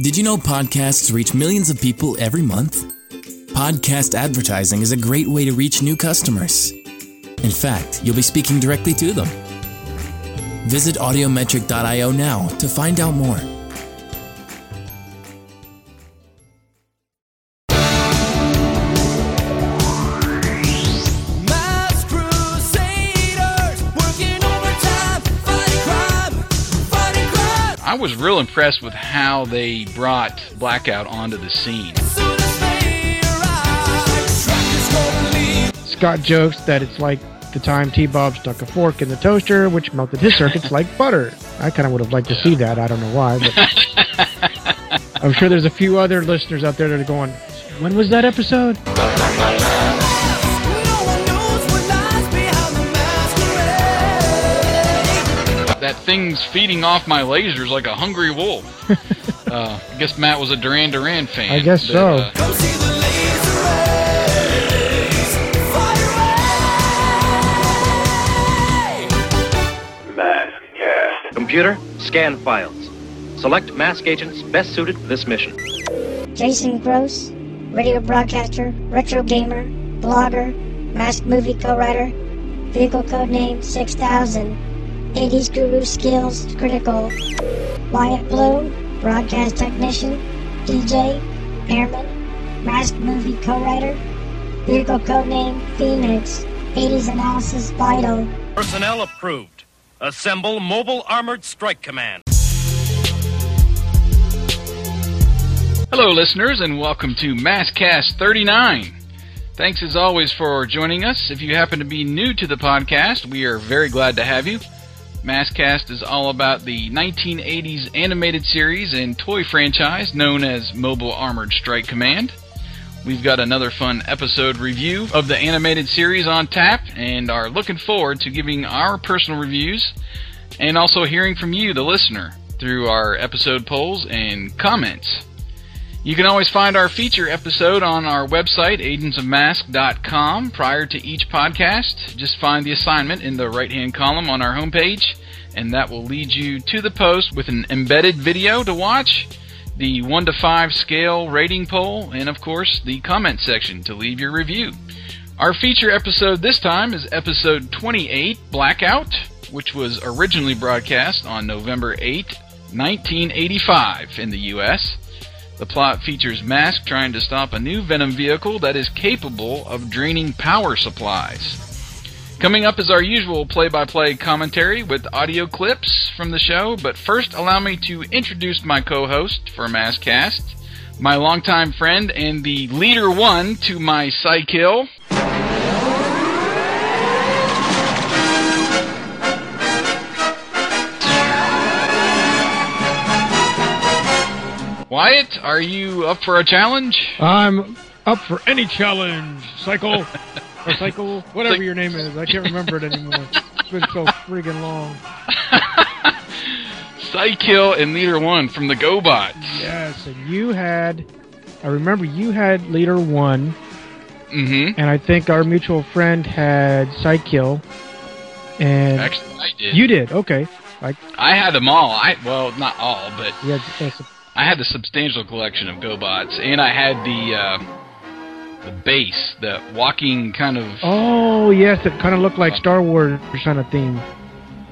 Did you know podcasts reach millions of people every month? Podcast advertising is a great way to reach new customers. In fact, you'll be speaking directly to them. Visit audiometric.io now to find out more. I was real impressed with how they brought Blackout onto the scene. Soon as they arrive, trackers gonna leave. Scott jokes that it's like the time T-Bob stuck a fork in the toaster, which melted his circuits like butter. I kind of would have liked to see that. I don't know why, but I'm sure there's a few other listeners out there that are going, "When was that episode?" That thing's feeding off my lasers like a hungry wolf. uh, I guess Matt was a Duran Duran fan. I guess but, so. uh, Come see the laser rays. Fire away. Maskcast. Computer, scan files. Select mask agents best suited for this mission. Jason Gross, radio broadcaster, retro gamer, blogger, mask movie co-writer, vehicle code name 6000, 80s guru skills critical, Wyatt Blue, broadcast technician, DJ, airman, masked movie co-writer, vehicle code name Phoenix, 80s analysis vital. Personnel approved. Assemble Mobile Armored Strike Command. Hello, listeners, and welcome to Maskcast 39. Thanks as always for joining us. If you happen to be new to the podcast, we are very glad to have you. Maskcast is all about the 1980s animated series and toy franchise known as Mobile Armored Strike Command. We've got another fun episode review of the animated series on tap and are looking forward to giving our personal reviews and also hearing from you, the listener, through our episode polls and comments. You can always find our feature episode on our website, agentsofmask.com, prior to each podcast. Just find the assignment in the right hand column on our homepage, and that will lead you to the post with an embedded video to watch, the 1 to 5 scale rating poll, and of course, the comment section to leave your review. Our feature episode this time is episode 28, Blackout, which was originally broadcast on November 8, 1985 in the US. The plot features Mask trying to stop a new Venom vehicle that is capable of draining power supplies. Coming up is our usual play by play commentary with audio clips from the show, but first allow me to introduce my co host for Maskcast, my longtime friend and the leader one to my Cy-Kill. Wyatt, are you up for a challenge? I'm up for any challenge, Cycle or Cycle, whatever Cyc- your name is. I can't remember it anymore. It's been so friggin' long. Cy-Kill and Leader One from the GoBots. Yes, and you had, I remember you had Leader One, Mm-hmm. and I think our mutual friend had Cy-Kill, and Actually, I did. you did. Okay, like I had them all. I well, not all, but that's- I had the substantial collection of GoBots, and I had the uh, the base, the walking kind of Oh yes, it kind of looked like Star Wars kind of theme.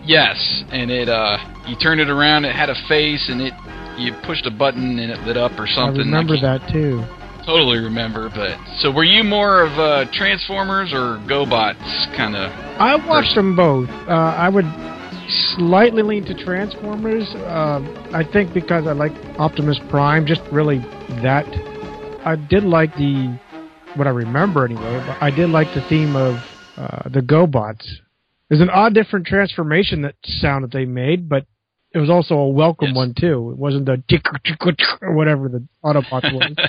yes, and it uh, you turned it around, it had a face, and it you pushed a button and it lit up or something. I remember can't that too. Totally remember, but so were you more of uh, Transformers or GoBots kind of? I watched them both. Uh, I would slightly lean to Transformers. Uh, I think because I like Optimus Prime, just really that. I did like the what I remember anyway. But I did like the theme of uh, the GoBots. There's an odd, different transformation that sound that they made, but it was also a welcome Yes. one too. It wasn't the tick tick or whatever the Autobots was.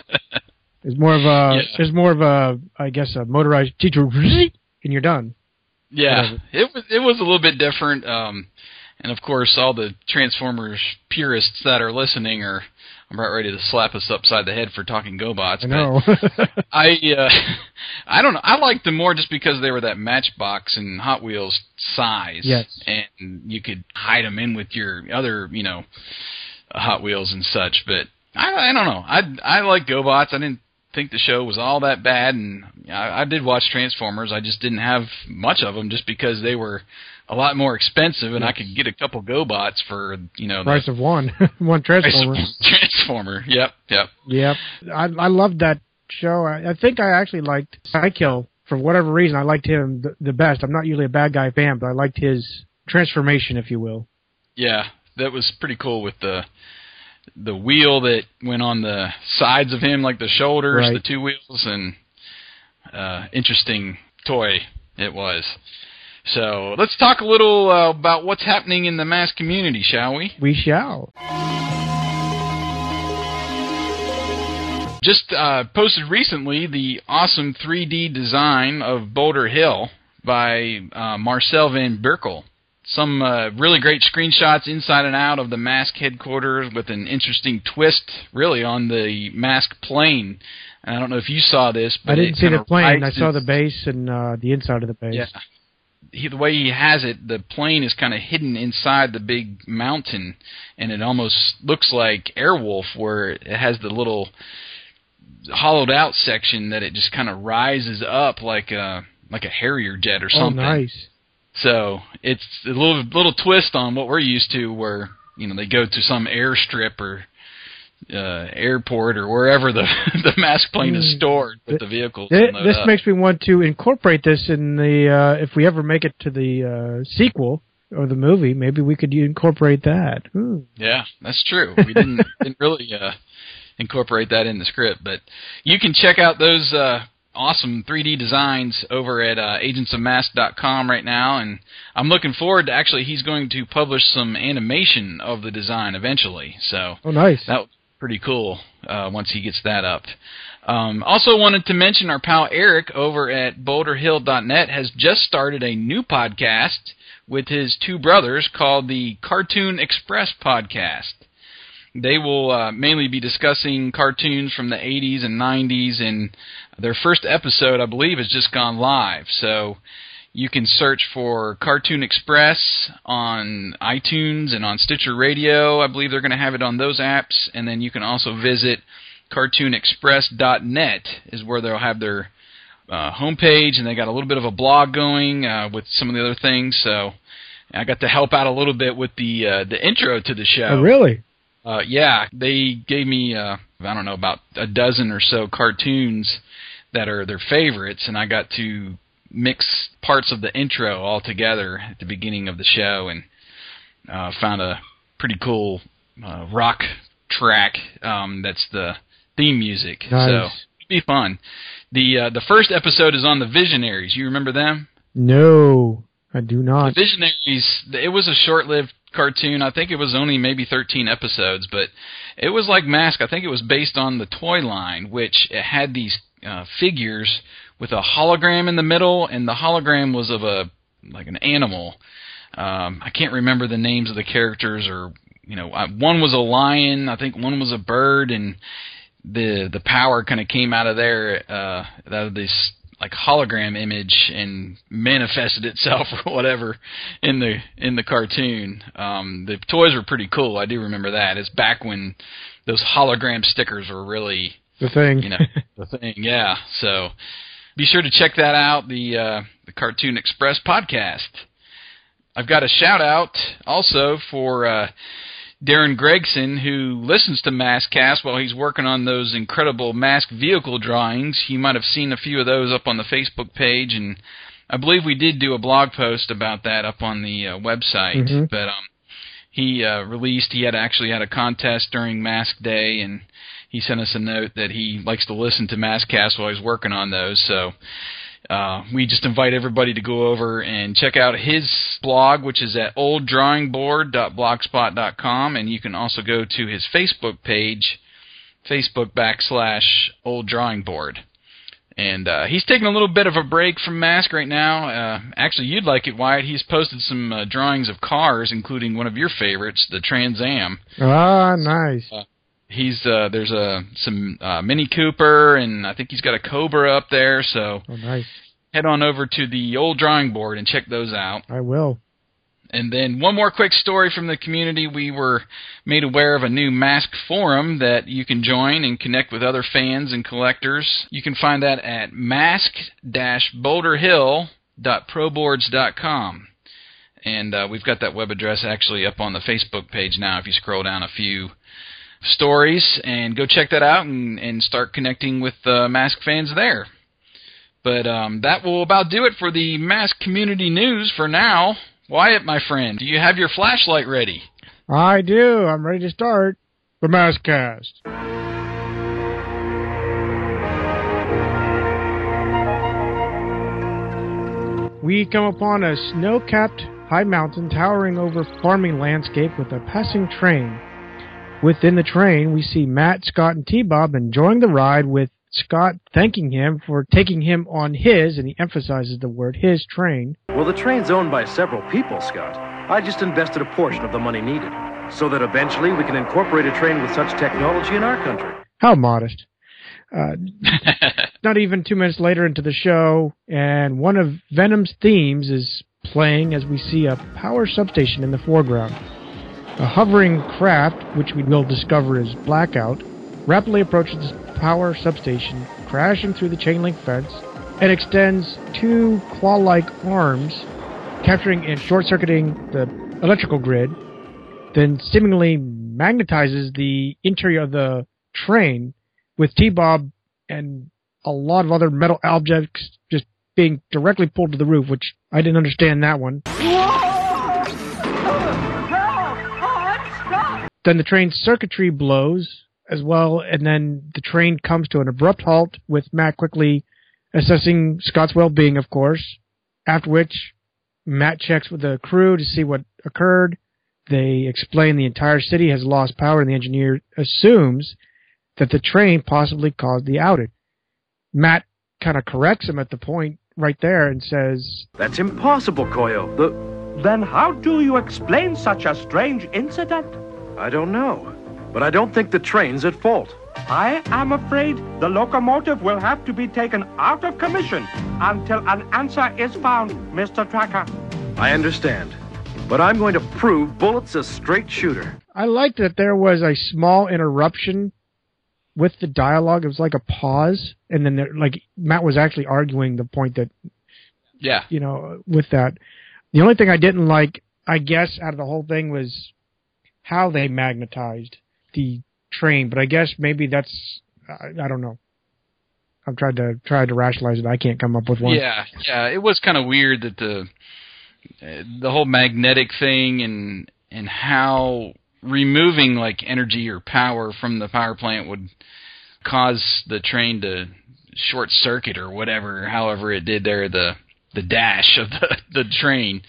It's more of a, Yeah. it's more of a, I guess, a motorized teacher, and you're done. Yeah, Whatever. it was it was a little bit different. Um, and of course, all the Transformers purists that are listening are I'm about ready to slap us upside the head for talking GoBots. I know. I uh, I don't know. I liked them more just because they were that Matchbox and Hot Wheels size. Yes. And you could hide them in with your other, you know, Hot Wheels and such. But I, I don't know. I I like GoBots. I didn't think the show was all that bad, and I, I did watch Transformers. I just didn't have much of them, just because they were a lot more expensive, and I could get a couple GoBots for you know the Price the of one, one transformer. Transformer. Yep, yep. Yep, I I loved that show. I, I think I actually liked Cy-Kill for whatever reason. I liked him the, the best. I'm not usually a bad guy fan, but I liked his transformation, if you will. Yeah, that was pretty cool with the the wheel that went on the sides of him, like the shoulders, Right. the two wheels, and uh, interesting toy it was. So let's talk a little uh, about what's happening in the mask community, shall we? We shall. Just uh, posted recently the awesome 3D design of Boulder Hill by uh, Marcel Van Berkel. Some uh, really great screenshots inside and out of the mask headquarters with an interesting twist, really, on the mask plane. And I don't know if you saw this, but I didn't see the plane. I saw the base and uh, the inside of the base. Yeah. He, the way he has it, the plane is kind of hidden inside the big mountain, and it almost looks like Airwolf, where it has the little hollowed out section that it just kind of rises up like a like a Harrier jet or Oh, something. nice. So it's a little little twist on what we're used to, where you know they go to some airstrip or uh, airport or wherever the the mask plane is Hmm. stored with the vehicles. Load This up. makes me want to incorporate this in the uh, if we ever make it to the uh, sequel or the movie, maybe we could incorporate that. Ooh. Yeah, that's true. We didn't didn't really uh, incorporate that in the script, but you can check out those uh, awesome 3D designs over at uh, agentsofmask.com right now, and I'm looking forward to actually he's going to publish some animation of the design eventually. So Oh, nice. that was pretty cool uh, once he gets that up. Um, also wanted to mention our pal Eric over at BoulderHill.net has just started a new podcast with his two brothers called the Cartoon Express Podcast. They will uh, mainly be discussing cartoons from the 80s and 90s, and their first episode, I believe, has just gone live. So you can search for Cartoon Express on iTunes and on Stitcher Radio. I believe they're going to have it on those apps, and then you can also visit cartoonexpress.net is where they'll have their uh, homepage, and they got a little bit of a blog going uh, with some of the other things. So I got to help out a little bit with the uh, the intro to the show. Oh, really? Uh, yeah, they gave me uh, I don't know about a dozen or so cartoons that are their favorites, and I got to mix parts of the intro all together at the beginning of the show, and uh, found a pretty cool uh, rock track um, that's the theme music. So it'd be fun. The uh, the first episode is on the Visionaries. You remember them? No, I do not. The Visionaries, it was a short-lived cartoon. I think it was only maybe 13 episodes, but it was like Mask. I think it was based on the toy line, which it had these uh, figures with a hologram in the middle, and the hologram was of a like an animal. Um, I can't remember the names of the characters, or you know, I, one was a lion. I think one was a bird, and the the power kind of came out of there, uh, out of this like hologram image and manifested itself or whatever in the in the cartoon. Um, the toys were pretty cool. I do remember that. It's back when those hologram stickers were really The thing. you know the thing. Yeah. So be sure to check that out. The uh, the Cartoon Express podcast. I've got a shout out also for uh, Darren Gregson who listens to Maskcast while he's working on those incredible mask vehicle drawings. You might have seen a few of those up on the Facebook page, and I believe we did do a blog post about that up on the uh, website. Mhm. But um, he uh, released. He had actually had a contest during Mask Day, and he sent us a note that he likes to listen to Maskcast while he's working on those. So uh, we just invite everybody to go over and check out his blog, which is at olddrawingboard.blogspot.com, and you can also go to his Facebook page, Facebook backslash Old Drawing Board. And uh, he's taking a little bit of a break from Mask right now. Uh, actually, you'd like it, Wyatt. He's posted some uh, drawings of cars, including one of your favorites, the Trans Am Ah, nice. He's uh there's a some uh mini cooper and i think he's got a cobra up there so Oh, nice. head on over to the old drawing board and check those out I will. And then one more quick story from the community. We were made aware of a new mask forum that you can join and connect with other fans and collectors. You can find that at mask-boulderhill.proboards.com. And uh, we've got that web address actually up on the Facebook page now if you scroll down a few stories and go check that out and, and start connecting with uh, mask fans there. But um, that will about do it for the mask community news for now. Wyatt, my friend, do you have your flashlight ready? I do. I'm ready to start the Maskcast. We come upon a snow-capped high mountain towering over farming landscape with a passing train. Within the train, we see Matt, Scott, and T-Bob enjoying the ride with Scott thanking him for taking him on his, and he emphasizes the word his train. Well, the train's owned by several people, Scott. I just invested a portion of the money needed so that eventually we can incorporate a train with such technology in our country. How modest. Uh, not even two minutes later into the show, and one of Venom's themes is playing as we see a power substation in the foreground. A hovering craft, which we will discover is Blackout, rapidly approaches the power substation, crashing through the chain link fence, and extends two claw like arms, capturing and short circuiting the electrical grid, then seemingly magnetizes the interior of the train with T Bob and a lot of other metal objects just being directly pulled to the roof, which I didn't understand that one. Then the train's circuitry blows as well, and then the train comes to an abrupt halt with Matt quickly assessing Scott's well-being, of course. After which, Matt checks with the crew to see what occurred. They explain the entire city has lost power, and the engineer assumes that the train possibly caused the outage. Matt kind of corrects him at the point right there and says, That's impossible, Koyo. The Then how do you explain such a strange incident? I don't know. But I don't think the train's at fault. I am afraid the locomotive will have to be taken out of commission until an answer is found, Mr. Tracker. I understand. But I'm going to prove Bullet's a straight shooter. I liked that there was a small interruption with the dialogue. It was like a pause, and then there, like Matt was actually arguing the point that Yeah. you know with that. The only thing I didn't like, I guess, out of the whole thing was how they magnetized the train. But I guess maybe that's I, I don't know. I'm trying to try to rationalize it. I can't come up with one. Yeah, yeah. It was kind of weird that the the whole magnetic thing and and how removing like energy or power from the power plant would cause the train to short circuit or whatever, however it did there the the dash of the the train.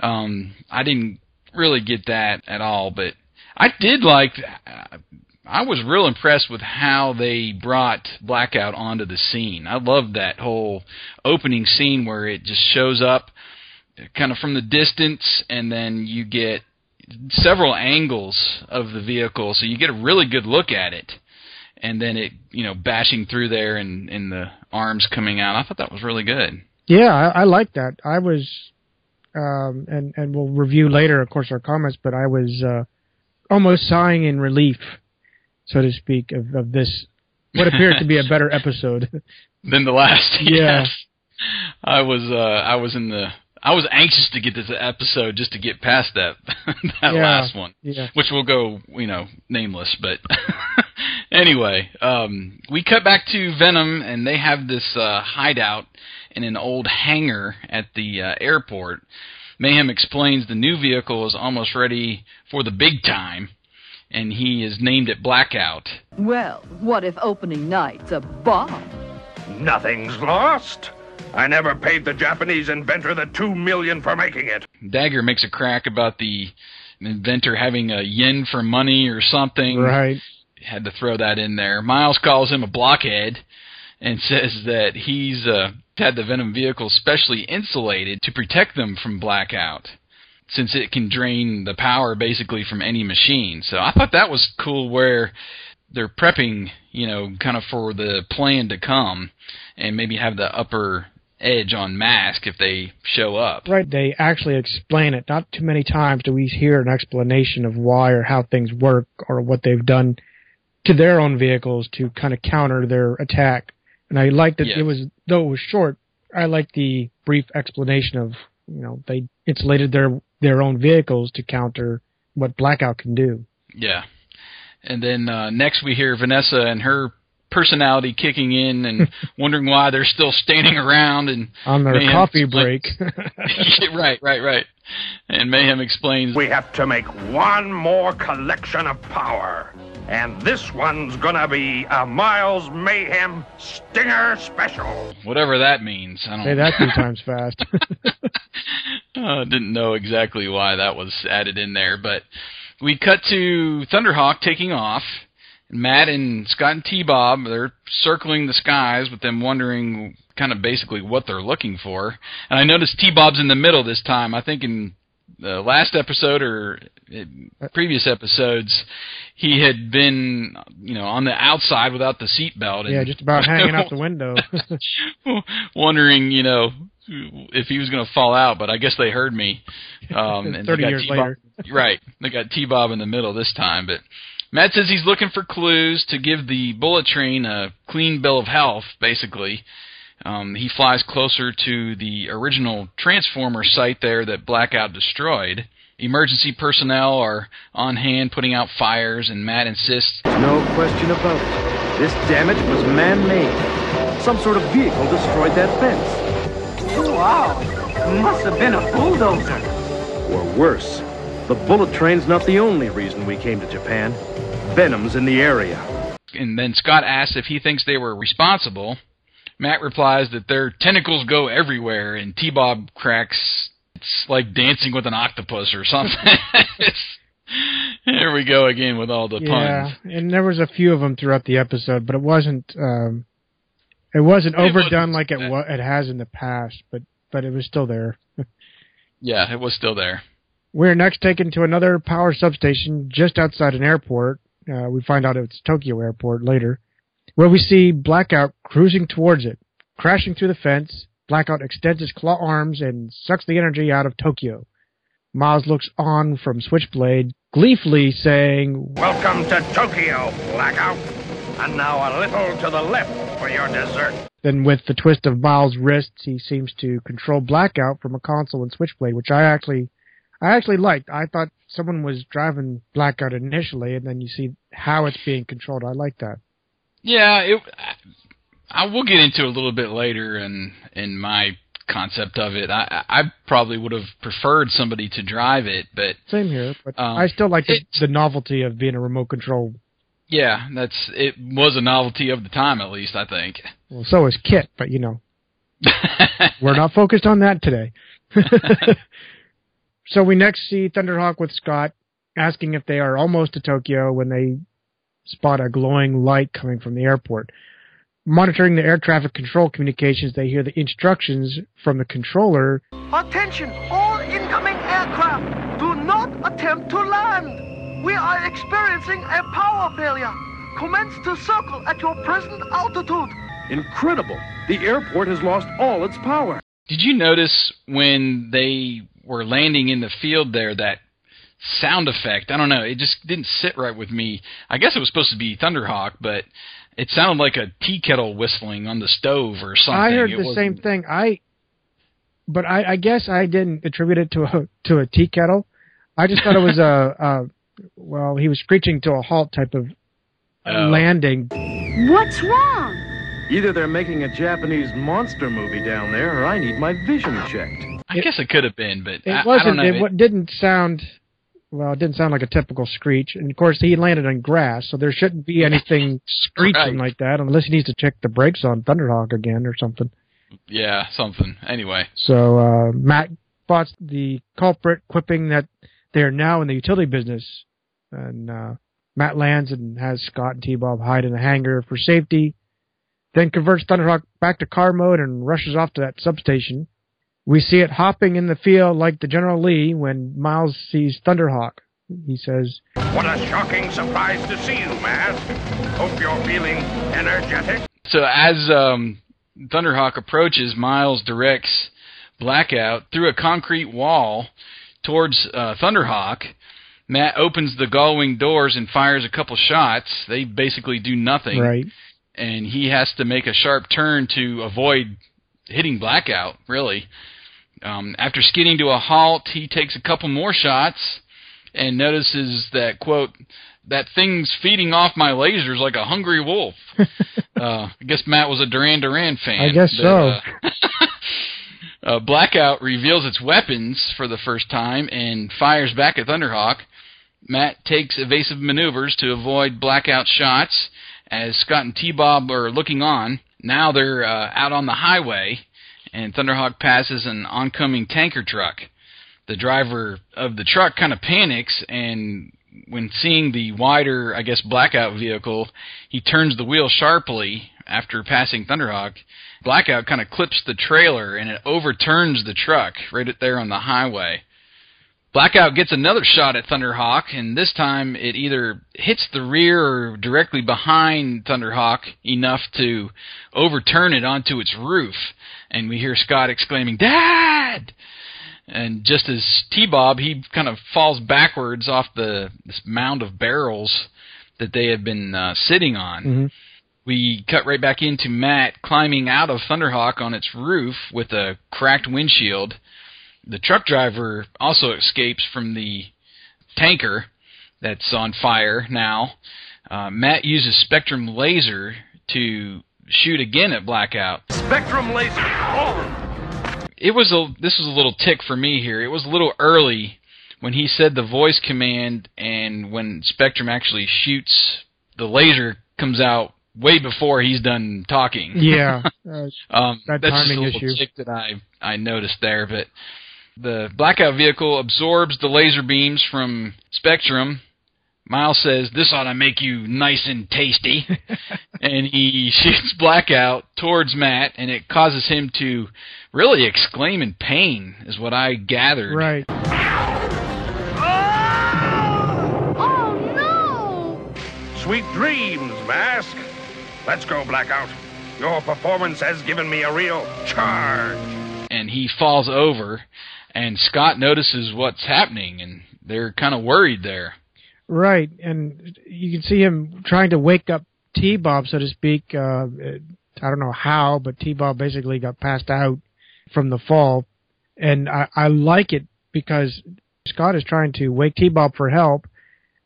Um, I didn't really get that at all, but I did like. Uh, I was real impressed with how they brought Blackout onto the scene. I loved that whole opening scene where it just shows up kind of from the distance and then you get several angles of the vehicle so you get a really good look at it and then it you know bashing through there and and the arms coming out i thought that was really good Yeah, I, I like that. I was, um, and and we'll review later, of course, our comments. But I was uh, almost sighing in relief, so to speak, of, of this what appeared to be a better episode. than the last Yeah. yes. i was uh i was in the i was anxious to get this episode just to get past that that Yeah. last one yeah, which will go, you know, nameless. But anyway, um, we cut back to Venom, and they have this uh, hideout in an old hangar at the uh, airport. Mayhem explains the new vehicle is almost ready for the big time, and he is named it Blackout. Well, what if opening night's a bomb? Nothing's lost. I never paid the Japanese inventor the two million for making it. Dagger makes a crack about the inventor having a yen for money or something. right. Had to throw that in there. Miles calls him a blockhead and says that he's uh, had the Venom vehicle specially insulated to protect them from blackout, since it can drain the power basically from any machine. So I thought that was cool where they're prepping, you know, kind of for the plan to come, and maybe have the upper edge on Mask if they show up. Right, they actually explain it. Not too many times do we hear an explanation of why or how things work or what they've done to their own vehicles to kind of counter their attack. And I like that Yes. it was, though it was short, I like the brief explanation of, you know, they insulated their, their own vehicles to counter what Blackout can do. Yeah. And then uh, next we hear Vanessa and her personality kicking in and wondering why they're still standing around and On their Mayhem coffee explains- break. right, right, right. And Mayhem explains We have to make one more collection of power. And this one's gonna be a Miles Mayhem Stinger Special. whatever that means. I don't Say that three times fast. uh, didn't know exactly why that was added in there, but we cut to Thunderhawk taking off. Matt and Scott and T Bob, they're circling the skies with them wondering kind of basically what they're looking for. And I noticed T Bob's in the middle this time. I think in the last episode or previous episodes, he had been, you know, on the outside without the seatbelt. and- yeah, just about hanging out the window. wondering, you know, if he was going to fall out, but I guess they heard me. Um, and they 30 got years T-Bob- later. right. They got T Bob in the middle this time, but Matt says he's looking for clues to give the bullet train a clean bill of health, basically. Um, he flies closer to the original Transformer site there that Blackout destroyed. Emergency personnel are on hand putting out fires, and Matt insists No question about it. This damage was man-made. Some sort of vehicle destroyed that fence. Wow, must have been a bulldozer. Or worse, the bullet train's not the only reason we came to Japan. Venom's in the area. and then Scott asks if he thinks they were responsible. Matt replies that their tentacles go everywhere, and T Bob cracks, it's like dancing with an octopus or something. It's- Here we go again with all the yeah, puns. and there was a few of them throughout the episode, but it wasn't um, it wasn't It wasn't overdone like it bad. wa- it has in the past, but but it was still there. Yeah, it was still there. We're next taken to another power substation just outside an airport. Uh, we find out it's Tokyo Airport later, where we see Blackout cruising towards it, crashing through the fence. Blackout extends his claw arms and sucks the energy out of Tokyo. Miles looks on from Switchblade, gleefully saying, Welcome to Tokyo, Blackout. And now a little to the left for your dessert. Then, with the twist of Miles' wrists, he seems to control Blackout from a console in Switchblade, which I actually, I actually liked. I thought someone was driving Blackout initially, and then you see how it's being controlled. I like that. Yeah, it. I will get into it a little bit later in in my concept of it. I I probably would have preferred somebody to drive it, but Same here, but Um, I still like the, the novelty of being a remote control. yeah, that's it was a novelty of the time at least. I think. Well, so is KITT, but you know, we're not focused on that today. so we next see Thunderhawk with Scott asking if they are almost to Tokyo when they spot a glowing light coming from the airport. Monitoring the air traffic control communications, they hear the instructions from the controller. Attention, all incoming aircraft. Do not attempt to land. We are experiencing a power failure. Commence to circle at your present altitude. Incredible! The airport has lost all its power. Did you notice when they were landing in the field there that sound effect? I don't know. It just didn't sit right with me. I guess it was supposed to be Thunderhawk, but it sounded like a tea kettle whistling on the stove or something. I heard It the wasn't- same thing. I, but I, I guess I didn't attribute it to a to a tea kettle. I just thought it was a, a well, he was screeching to a halt type of Oh. landing. What's wrong? Either they're making a Japanese monster movie down there, or I need my vision checked. I guess it could have been, but It I, I don't wasn't. know. It, wa- didn't sound. Well, it didn't sound like a typical screech. And of course, he landed on grass, so there shouldn't be anything screeching Right. like that unless he needs to check the brakes on Thunderhawk again or something. yeah, something. Anyway, So uh, Matt spots the culprit, quipping that they are now in the utility business. And uh, Matt lands and has Scott and T-Bob hide in the hangar for safety. Then converts Thunderhawk back to car mode and rushes off to that substation. We see it hopping in the field like the General Lee when Miles sees Thunderhawk. He says, What a shocking surprise to see you, Mask. Hope you're feeling energetic. so as um, Thunderhawk approaches, Miles directs Blackout through a concrete wall towards uh, Thunderhawk. Matt opens the gullwing doors and fires a couple shots. They basically do nothing. Right. And he has to make a sharp turn to avoid hitting Blackout, really. Um, after skidding to a halt, he takes a couple more shots and notices that, quote, that thing's feeding off my lasers like a hungry wolf. uh, I guess Matt was a Duran Duran fan. I guess but, so. Uh, uh, Blackout reveals its weapons for the first time and fires back at Thunderhawk. Matt takes evasive maneuvers to avoid Blackout shots as Scott and T-Bob are looking on. Now they're uh, out on the highway, and Thunderhawk passes an oncoming tanker truck. The driver of the truck kind of panics, and when seeing the wider, I guess, Blackout vehicle, he turns the wheel sharply after passing Thunderhawk. Blackout kind of clips the trailer, and it overturns the truck right there on the highway. Blackout gets another shot at Thunderhawk, and this time it either hits the rear or directly behind Thunderhawk enough to overturn it onto its roof. And we hear Scott exclaiming, Dad! And just as T-Bob, he kind of falls backwards off the this mound of barrels that they had been uh, sitting on. hmm We cut right back into Matt climbing out of Thunderhawk on its roof with a cracked windshield. The truck driver also escapes from the tanker that's on fire now. Uh, Matt uses Spectrum laser to shoot again at Blackout. Spectrum laser, over. It was a this was a little tick for me here. It was a little early when he said the voice command and when Spectrum actually shoots the laser comes out way before he's done talking. Yeah. Uh, Um, That that's just timing a little issue. tick that I I noticed there, but the blackout vehicle absorbs the laser beams from Spectrum. Miles says this ought to make you nice and tasty, and he shoots Blackout towards Matt, and it causes him to really exclaim in pain, is what I gathered. right. Oh, oh no! Sweet dreams, Mask. Let's go, Blackout. Your performance has given me a real charge. and he falls over, and Scott notices what's happening, and they're kind of worried there. Right, and you can see him trying to wake up T-Bob, so to speak. Uh, I don't know how, but T-Bob basically got passed out from the fall, and I, I like it because Scott is trying to wake T-Bob for help,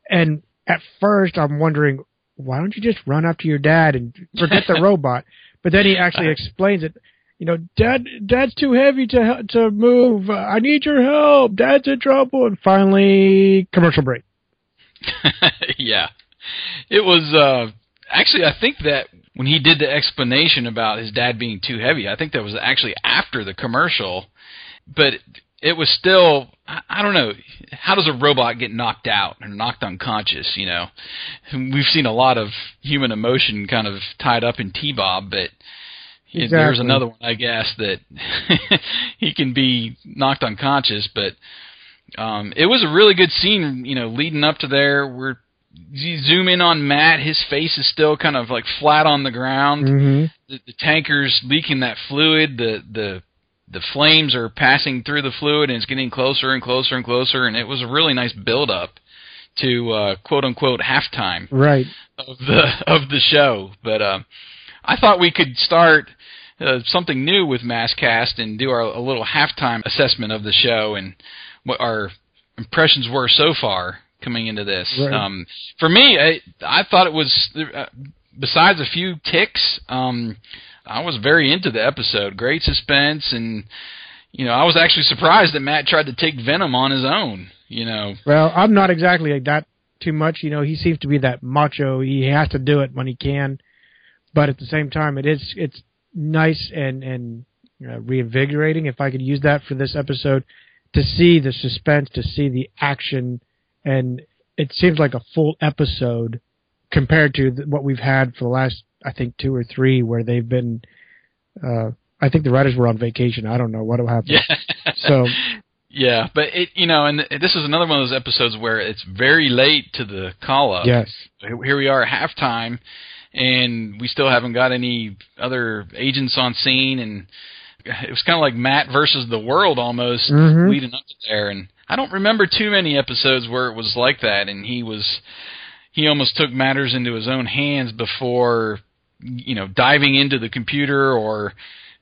and at first I'm wondering why don't you just run up to your dad and forget the robot? But then he actually explains it. You know, Dad, Dad's too heavy to to move. I need your help. Dad's in trouble. And finally, commercial break. yeah. It was uh actually I think that when he did the explanation about his dad being too heavy, I think that was actually after the commercial. But it was still I, I don't know, how does a robot get knocked out or knocked unconscious, you know? We've seen a lot of human emotion kind of tied up in T-Bob, but there's another one I guess that he can be knocked unconscious, but um, it was a really good scene, you know, leading up to there. We're you zoom in on Matt, his face is still kind of like flat on the ground. Mm-hmm. The, the tanker's leaking that fluid. The the the flames are passing through the fluid, and it's getting closer and closer and closer. And it was a really nice build up to uh, quote unquote halftime Right. of the of the show. But um, I thought we could start uh, something new with Maskcast and do our a little halftime assessment of the show and what our impressions were so far coming into this. Right. Um, for me, I I thought it was uh, besides a few ticks. Um, I was very into the episode. Great suspense and. You know, I was actually surprised that Matt tried to take Venom on his own. You know, Well, I'm not exactly like that too much. You know, he seems to be that macho. He has to do it when he can, but at the same time, it is it's nice and and uh, reinvigorating, if I could use that for this episode, to see the suspense, to see the action, and it seems like a full episode compared to what we've had for the last, I think, two or three, where they've been. Uh, I think the writers were on vacation. I don't know what will happen. yeah. So Yeah, but it you know, and this is another one of those episodes where it's very late to the call up. yes, Here we are at halftime, and we still haven't got any other agents on scene, and it was kind of like Matt versus the world almost Mhm. leading up to there. And I don't remember too many episodes where it was like that, and he was he almost took matters into his own hands before you know diving into the computer or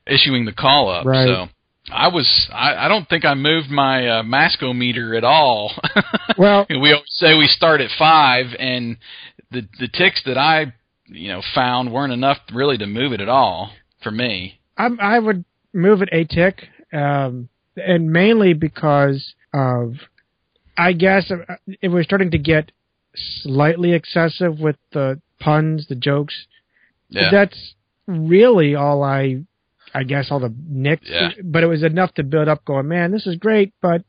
issuing the call up. Right. So. I was I, I don't think I moved my uh, mascometer at all. Well, we always say we start at five, and the the ticks that I you know found weren't enough really to move it at all for me. I'm, I would move it a tick, um, and mainly because of, I guess, uh, it was starting to get slightly excessive with the puns, the jokes. Yeah. That's really all I, I guess, all the nicks. Yeah. But it was enough to build up. Going, man, this is great, but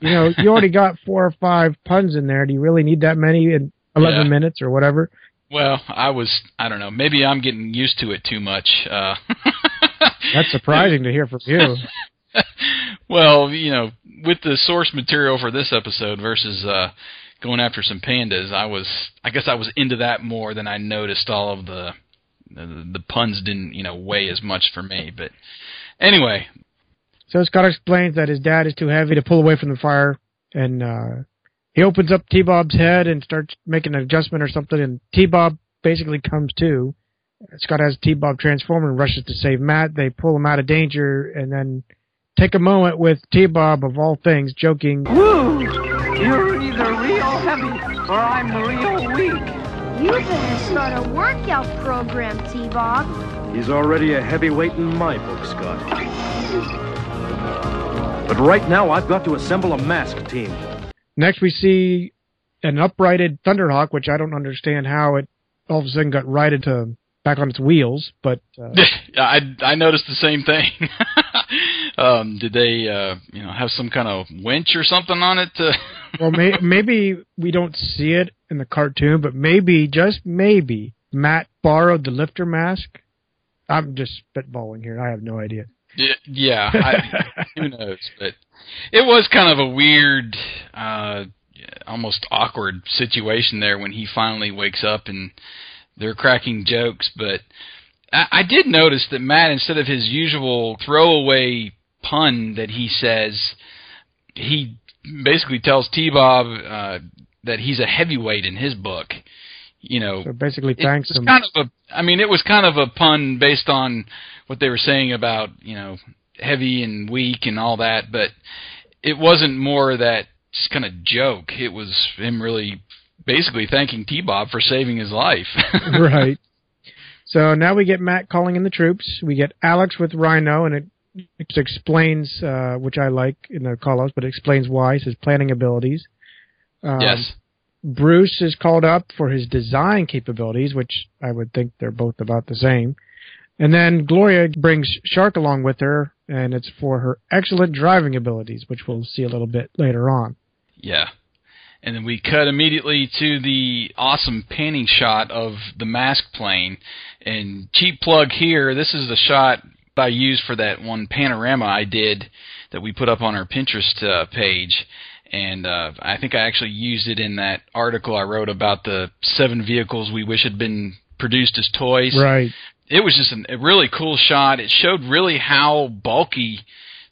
you know, you already got four or five puns in there. Do you really need that many in eleven Yeah. minutes or whatever? Well, I was I don't know maybe I'm getting used to it too much. Uh, That's surprising to hear from you. well, you know, with the source material for this episode versus uh going after some pandas, I was I guess I was into that more than I noticed all of the the, the puns didn't, you know, weigh as much for me, but anyway, So Scott explains that his dad is too heavy to pull away from the fire, and uh, he opens up T Bob's head and starts making an adjustment or something, and T Bob basically comes to. Scott has T Bob transform and rushes to save Matt. They pull him out of danger, and then take a moment with T Bob of all things, joking. Woo! You're either real heavy or I'm real weak. You better start a workout program, T-Bob. He's already a heavyweight in my book, Scott. But right now, I've got to assemble a mask team. Next, we see an uprighted Thunderhawk, which I don't understand how it all of a sudden got righted to back on its wheels, but uh, I I noticed the same thing. um, did they uh, you know have some kind of winch or something on it? To well, may, maybe we don't see it in the cartoon, but maybe, just maybe, Matt borrowed the lifter mask. I'm just spitballing here. I have no idea. Yeah, yeah I, who knows? But it was kind of a weird, uh, almost awkward situation there when he finally wakes up and they're cracking jokes. But I, I did notice that Matt, instead of his usual throwaway pun that he says, he basically tells T-Bob uh, that he's a heavyweight in his book. You know, So basically, thanks him. kind of a I mean it was kind of a pun based on what they were saying about, you know, heavy and weak and all that, but it wasn't more that kind of joke. It was him really basically thanking T-Bob for saving his life. right. So now we get Matt calling in the troops. We get Alex with Rhino, and it, it explains, uh, which I like in the call-outs, but it explains why. His planning abilities. Um, yes. Bruce is called up for his design capabilities, which I would think they're both about the same. And then Gloria brings Shark along with her, and it's for her excellent driving abilities, which we'll see a little bit later on. Yeah. And then we cut immediately to the awesome panning shot of the mask plane. And cheap plug here, this is the shot I used for that one panorama I did that we put up on our Pinterest uh, page. And uh, I think I actually used it in that article I wrote about the seven vehicles we wish had been produced as toys Right. it was just an, a really cool shot. It showed really how bulky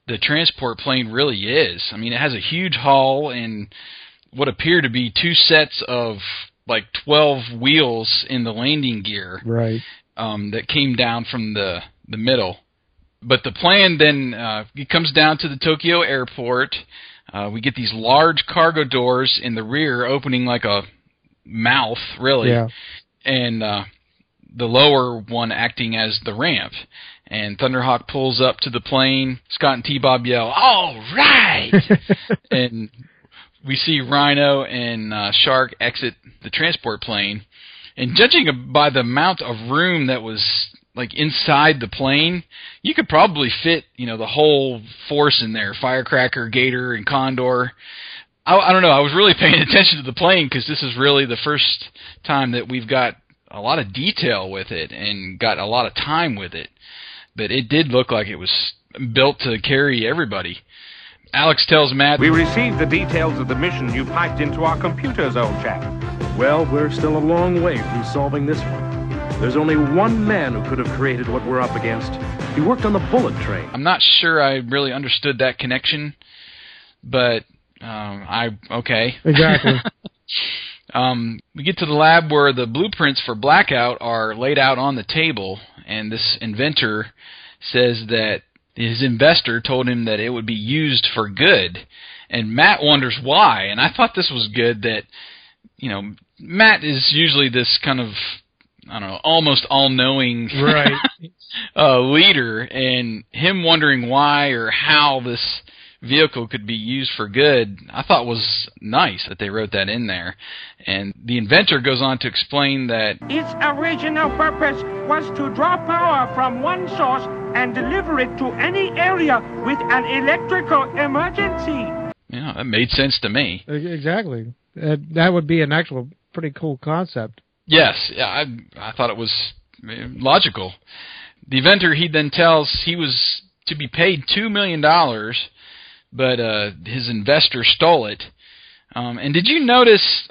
the transport plane really is. I mean, it has a huge hull and what appear to be two sets of like 12 wheels in the landing gear Right. um, that came down from the the middle. But the plan then uh, it comes down to the Tokyo airport. Uh, we get these large cargo doors in the rear opening like a mouth, really Yeah. and uh, the lower one acting as the ramp. And Thunderhawk pulls up to the plane. Scott and T-Bob yell, "All right!" and we see Rhino and uh, Shark exit the transport plane. And judging by the amount of room that was like inside the plane, you could probably fit, you know, the whole force in there: Firecracker, Gator, and Condor. I, I don't know. I was really paying attention to the plane because this is really the first time that we've got a lot of detail with it and got a lot of time with it. But it did look like it was built to carry everybody. Alex tells Matt, We received the details of the mission you piped into our computers, old chap. Well, we're still a long way from solving this one. There's only one man who could have created what we're up against. He worked on the bullet train. I'm not sure I really understood that connection, but um, I okay. Exactly. um, we get to the lab where the blueprints for Blackout are laid out on the table, and this inventor says that his investor told him that it would be used for good, and Matt wonders why. And I thought this was good that you know Matt is usually this kind of I don't know, almost all-knowing right. uh, leader, and him wondering why or how this vehicle could be used for good, I thought was nice that they wrote that in there. And the inventor goes on to explain that its original purpose was to draw power from one source and deliver it to any area with an electrical emergency. Yeah, that made sense to me. Exactly. Uh, that would be an actual pretty cool concept. Yes, yeah, I I thought it was logical. The inventor he then tells he was to be paid two million dollars but uh, his investor stole it. Um, and did you notice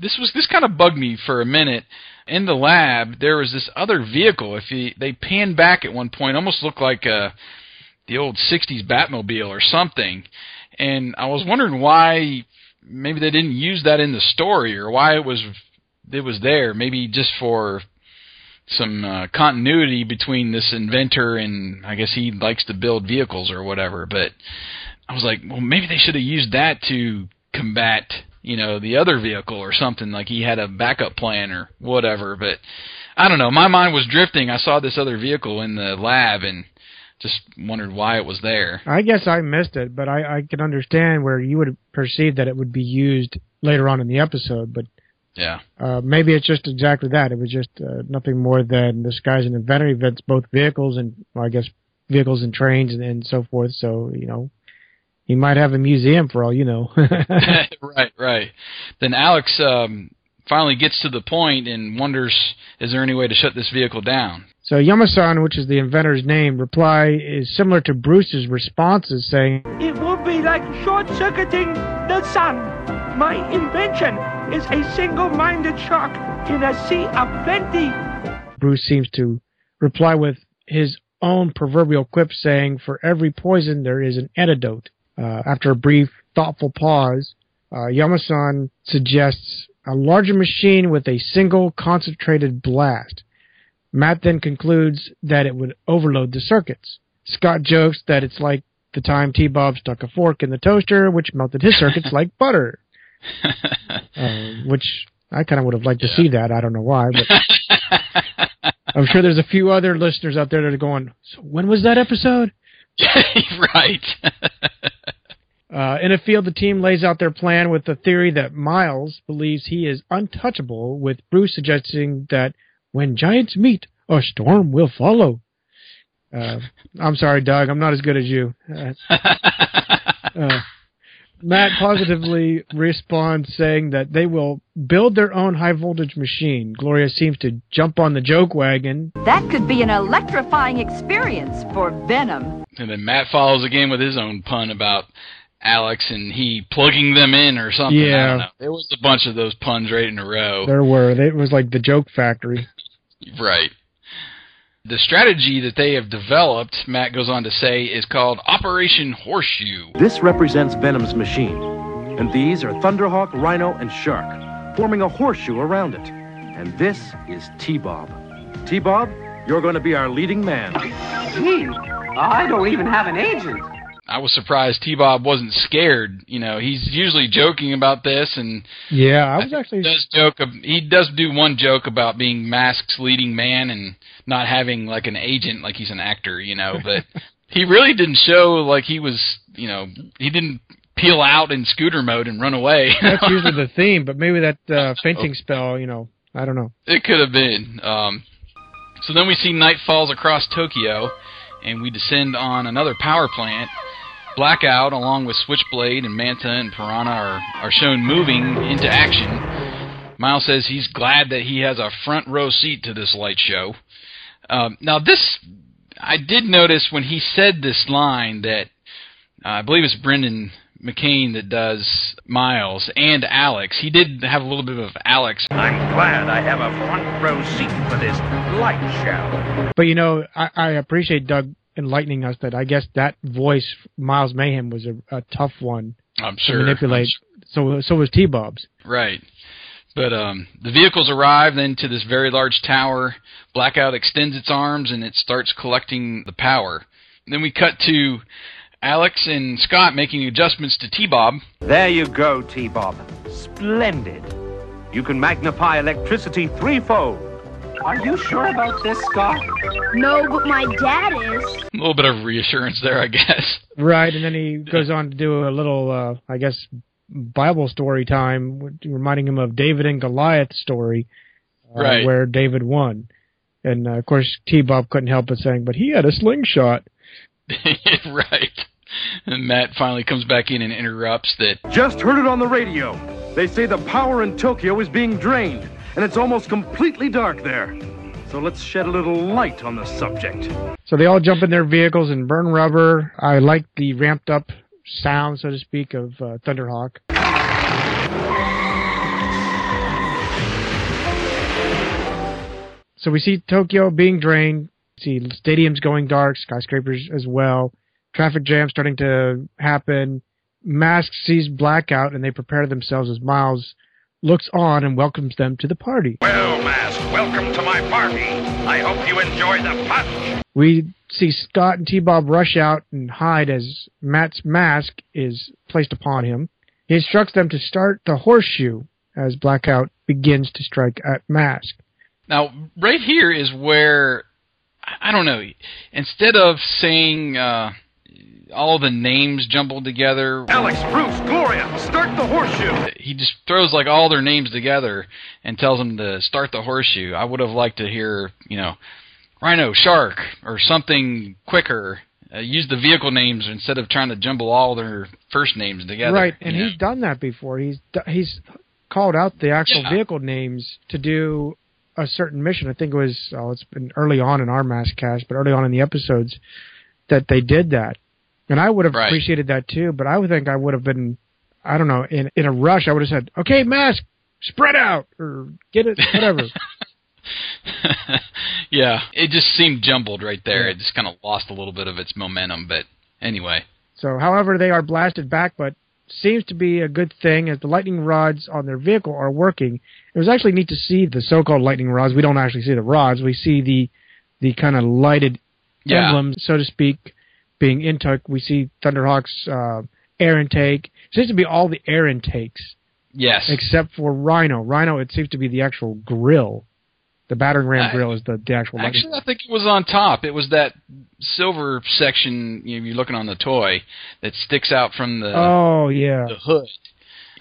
this was this kind of bugged me for a minute? In the lab, there was this other vehicle. If you, they panned back at one point, almost looked like uh, the old '60s Batmobile or something. And I was wondering why maybe they didn't use that in the story, or why it was it was there. Maybe just for some uh, continuity between this inventor and I guess he likes to build vehicles or whatever. But I was like, well, maybe they should have used that to combat, you know, the other vehicle or something. Like he had a backup plan or whatever. But I don't know. My mind was drifting. I saw this other vehicle in the lab and just wondered why it was there. I guess I missed it, but I, I can understand where you would perceive that it would be used later on in the episode. But yeah, uh, maybe it's just exactly that. It was just uh, nothing more than this guy's an inventor. He invents both vehicles and, well, I guess, vehicles and trains and, and so forth. So you know, he might have a museum for all you know. right, right. Then Alex um, finally gets to the point and wonders, is there any way to shut this vehicle down? So Yamasan, which is the inventor's name, reply is similar to Bruce's responses, saying, It would be like short-circuiting the sun. My invention is a single-minded shark in a sea of plenty. Bruce seems to reply with his own proverbial quip saying, For every poison there is an antidote. Uh, after a brief, thoughtful pause, uh, Yamasan suggests a larger machine with a single concentrated blast. Matt then concludes that it would overload the circuits. Scott jokes that it's like the time T-Bob stuck a fork in the toaster, which melted his circuits like butter. Uh, which I kind of would have liked to yeah. see that. I don't know why, but I'm sure there's a few other listeners out there that are going, so when was that episode? right. uh, in a field, the team lays out their plan with the theory that Miles believes he is untouchable, with Bruce suggesting that when giants meet, a storm will follow. Uh, I'm sorry, Doug. I'm not as good as you. Uh, uh Matt positively responds saying that they will build their own high voltage machine. Gloria seems to jump on the joke wagon. That could be an electrifying experience for Venom. And then Matt follows again with his own pun about Alex and he plugging them in or something. Yeah. There was a bunch of those puns right in a row. There were. It was like the joke factory. right. The strategy that they have developed, Matt goes on to say, is called Operation Horseshoe. This represents Venom's machine, and these are Thunderhawk, Rhino, and Shark, forming a horseshoe around it. And this is T-Bob. T-Bob, you're going to be our leading man. Gee, I don't even have an agent. I was surprised T Bob wasn't scared. You know, he's usually joking about this, and yeah, I was actually he does joke. He does do one joke about being Mask's leading man and not having like an agent, like he's an actor. You know, but he really didn't show like he was. You know, he didn't peel out in scooter mode and run away. That's usually the theme, but maybe that uh, fainting spell. You know, I don't know. It could have been. Um, so then we see night falls across Tokyo, and we descend on another power plant Blackout, along with Switchblade and Manta and Piranha, are, are shown moving into action. Miles says he's glad that he has a front row seat to this light show. Um, now, this, I did notice when he said this line that uh, I believe it's Brendan McKane that does Miles and Alex. He did have a little bit of Alex. I'm glad I have a front row seat for this light show. But you know, I, I appreciate Doug enlightening us that I guess that voice, Miles Mayhem, was a, a tough one I'm to sure. manipulate. So so was T Bob's. Right. But um, the vehicles arrive then to this very large tower. Blackout extends its arms and it starts collecting the power. Then we cut to Alex and Scott making adjustments to T-Bob. There you go, T-Bob. Splendid. You can magnify electricity threefold. Are you sure about this, Scott? No, but my dad is. A little bit of reassurance there, I guess. Right, and then he goes on to do a little, uh, I guess, Bible story time, reminding him of David and Goliath story, uh, Right. where David won. And uh, of course, T Bob couldn't help but saying, "But he had a slingshot." right. And Matt finally comes back in and interrupts that Just heard it on the radio. They say the power in Tokyo is being drained, and it's almost completely dark there. So let's shed a little light on the subject. So they all jump in their vehicles and burn rubber. I like the ramped up sound, so to speak, of uh, Thunderhawk. So we see Tokyo being drained, see stadiums going dark, skyscrapers as well, traffic jam starting to happen. Mask sees blackout and they prepare themselves as Miles looks on and welcomes them to the party. Well, Mask, welcome to my party. I hope you enjoy the punch. We see Scott and T-Bob rush out and hide as Matt's mask is placed upon him. He instructs them to start the horseshoe as Blackout begins to strike at Mask. Now, right here is where I I don't know. Instead of saying uh, all the names jumbled together, Alex, Bruce, Gloria, start the horseshoe. he just throws like all their names together and tells them to start the horseshoe. I would have liked to hear, you know, Rhino, Shark, or something quicker. Uh, use the vehicle names instead of trying to jumble all their first names together. right, and you know. he's done that before. He's he's called out the actual Yeah. vehicle names to do a certain mission. I think it was oh, it's been early on in our Maskcast, but early on in the episodes that they did that, and I would have Right. appreciated that too. But I would think I would have been, I don't know, in in a rush. I would have said, "Okay, mask, spread out or get it, whatever." yeah, it just seemed jumbled right there. Yeah. It just kind of lost a little bit of its momentum. But anyway, So, however, they are blasted back, but seems to be a good thing as the lightning rods on their vehicle are working. It was actually neat to see the so-called lightning rods. We don't actually see the rods. We see the the kind of lighted Yeah. emblems, so to speak, being intake. We see Thunderhawk's uh, air intake. It seems to be all the air intakes yes, except for Rhino. Rhino, it seems to be the actual grill. The battering ram I- grill is the, the actual. Actually, I think it was on top. It was that silver section you know, you're looking on the toy that sticks out from the Oh yeah. the hood.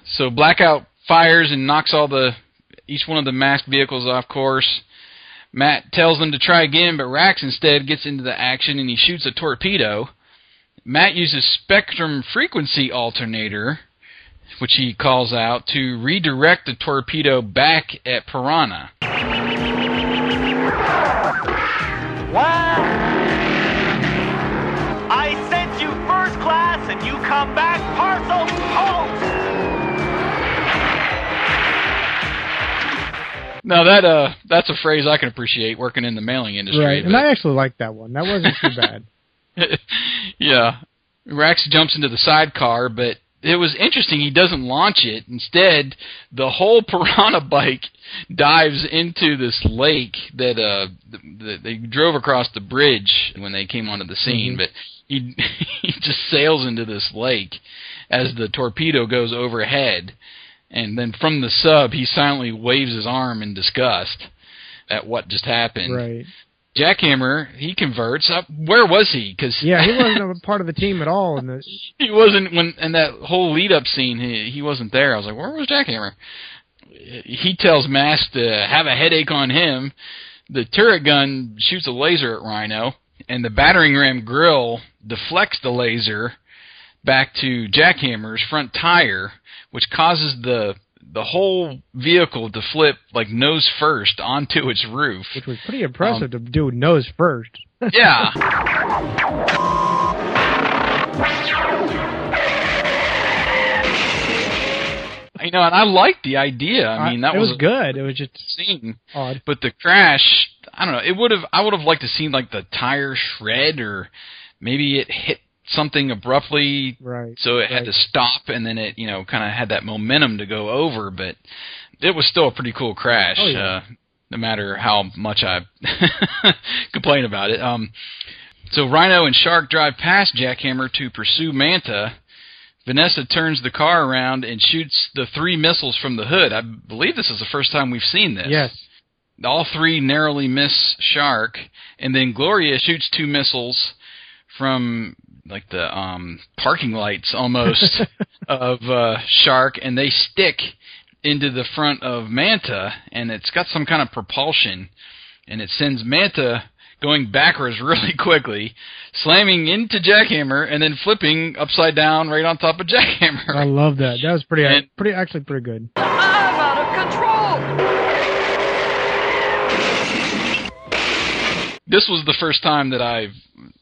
So Blackout fires and knocks all the each one of the masked vehicles off course. Matt tells them to try again, but Rax instead gets into the action and he shoots a torpedo. Matt uses spectrum frequency alternator, which he calls out, to redirect the torpedo back at Piranha. Wow! Now that uh that's a phrase I can appreciate working in the mailing industry. Right, and but- I actually like that one. That wasn't too bad. yeah. Rax jumps into the sidecar, but it was interesting. He doesn't launch it. Instead, the whole piranha bike dives into this lake that uh th- th- they drove across the bridge when they came onto the scene. Mhm. But he he just sails into this lake as the torpedo goes overhead, and then from the sub he silently waves his arm in disgust at what just happened. right. Jackhammer, he converts. Uh, where was he? Because Yeah, he wasn't a part of the team at all in the he wasn't when in that whole lead up scene. He he wasn't there. I was like, where was Jackhammer? He tells Mask to have a headache on him. The turret gun shoots a laser at Rhino, and the battering ram grill deflects the laser back to Jackhammer's front tire, which causes the the whole vehicle to flip like nose first onto its roof. which was pretty impressive um, to do nose first. Yeah. You know, and I liked the idea. I mean, that it was, a good. It was just scene. odd. But the crash, I don't know. It would have. I would have liked to seen like the tire shred, or maybe it hit something abruptly, Right. so it had to stop, and then it, you know, kind of had that momentum to go over. But it was still a pretty cool crash. Oh, yeah. uh, no matter how much I complain about it. Um, so Rhino and Shark drive past Jackhammer to pursue Manta. Vanessa turns the car around and shoots the three missiles from the hood. I believe this is the first time we've seen this. Yes. All three narrowly miss Shark, and then Gloria shoots two missiles from like the um parking lights almost of uh Shark and they stick into the front of Manta and it's got some kind of propulsion and it sends Manta going backwards really quickly, slamming into Jackhammer and then flipping upside down right on top of Jackhammer. I love that. That was pretty, And- pretty actually pretty good. I'm out of control! This was the first time that I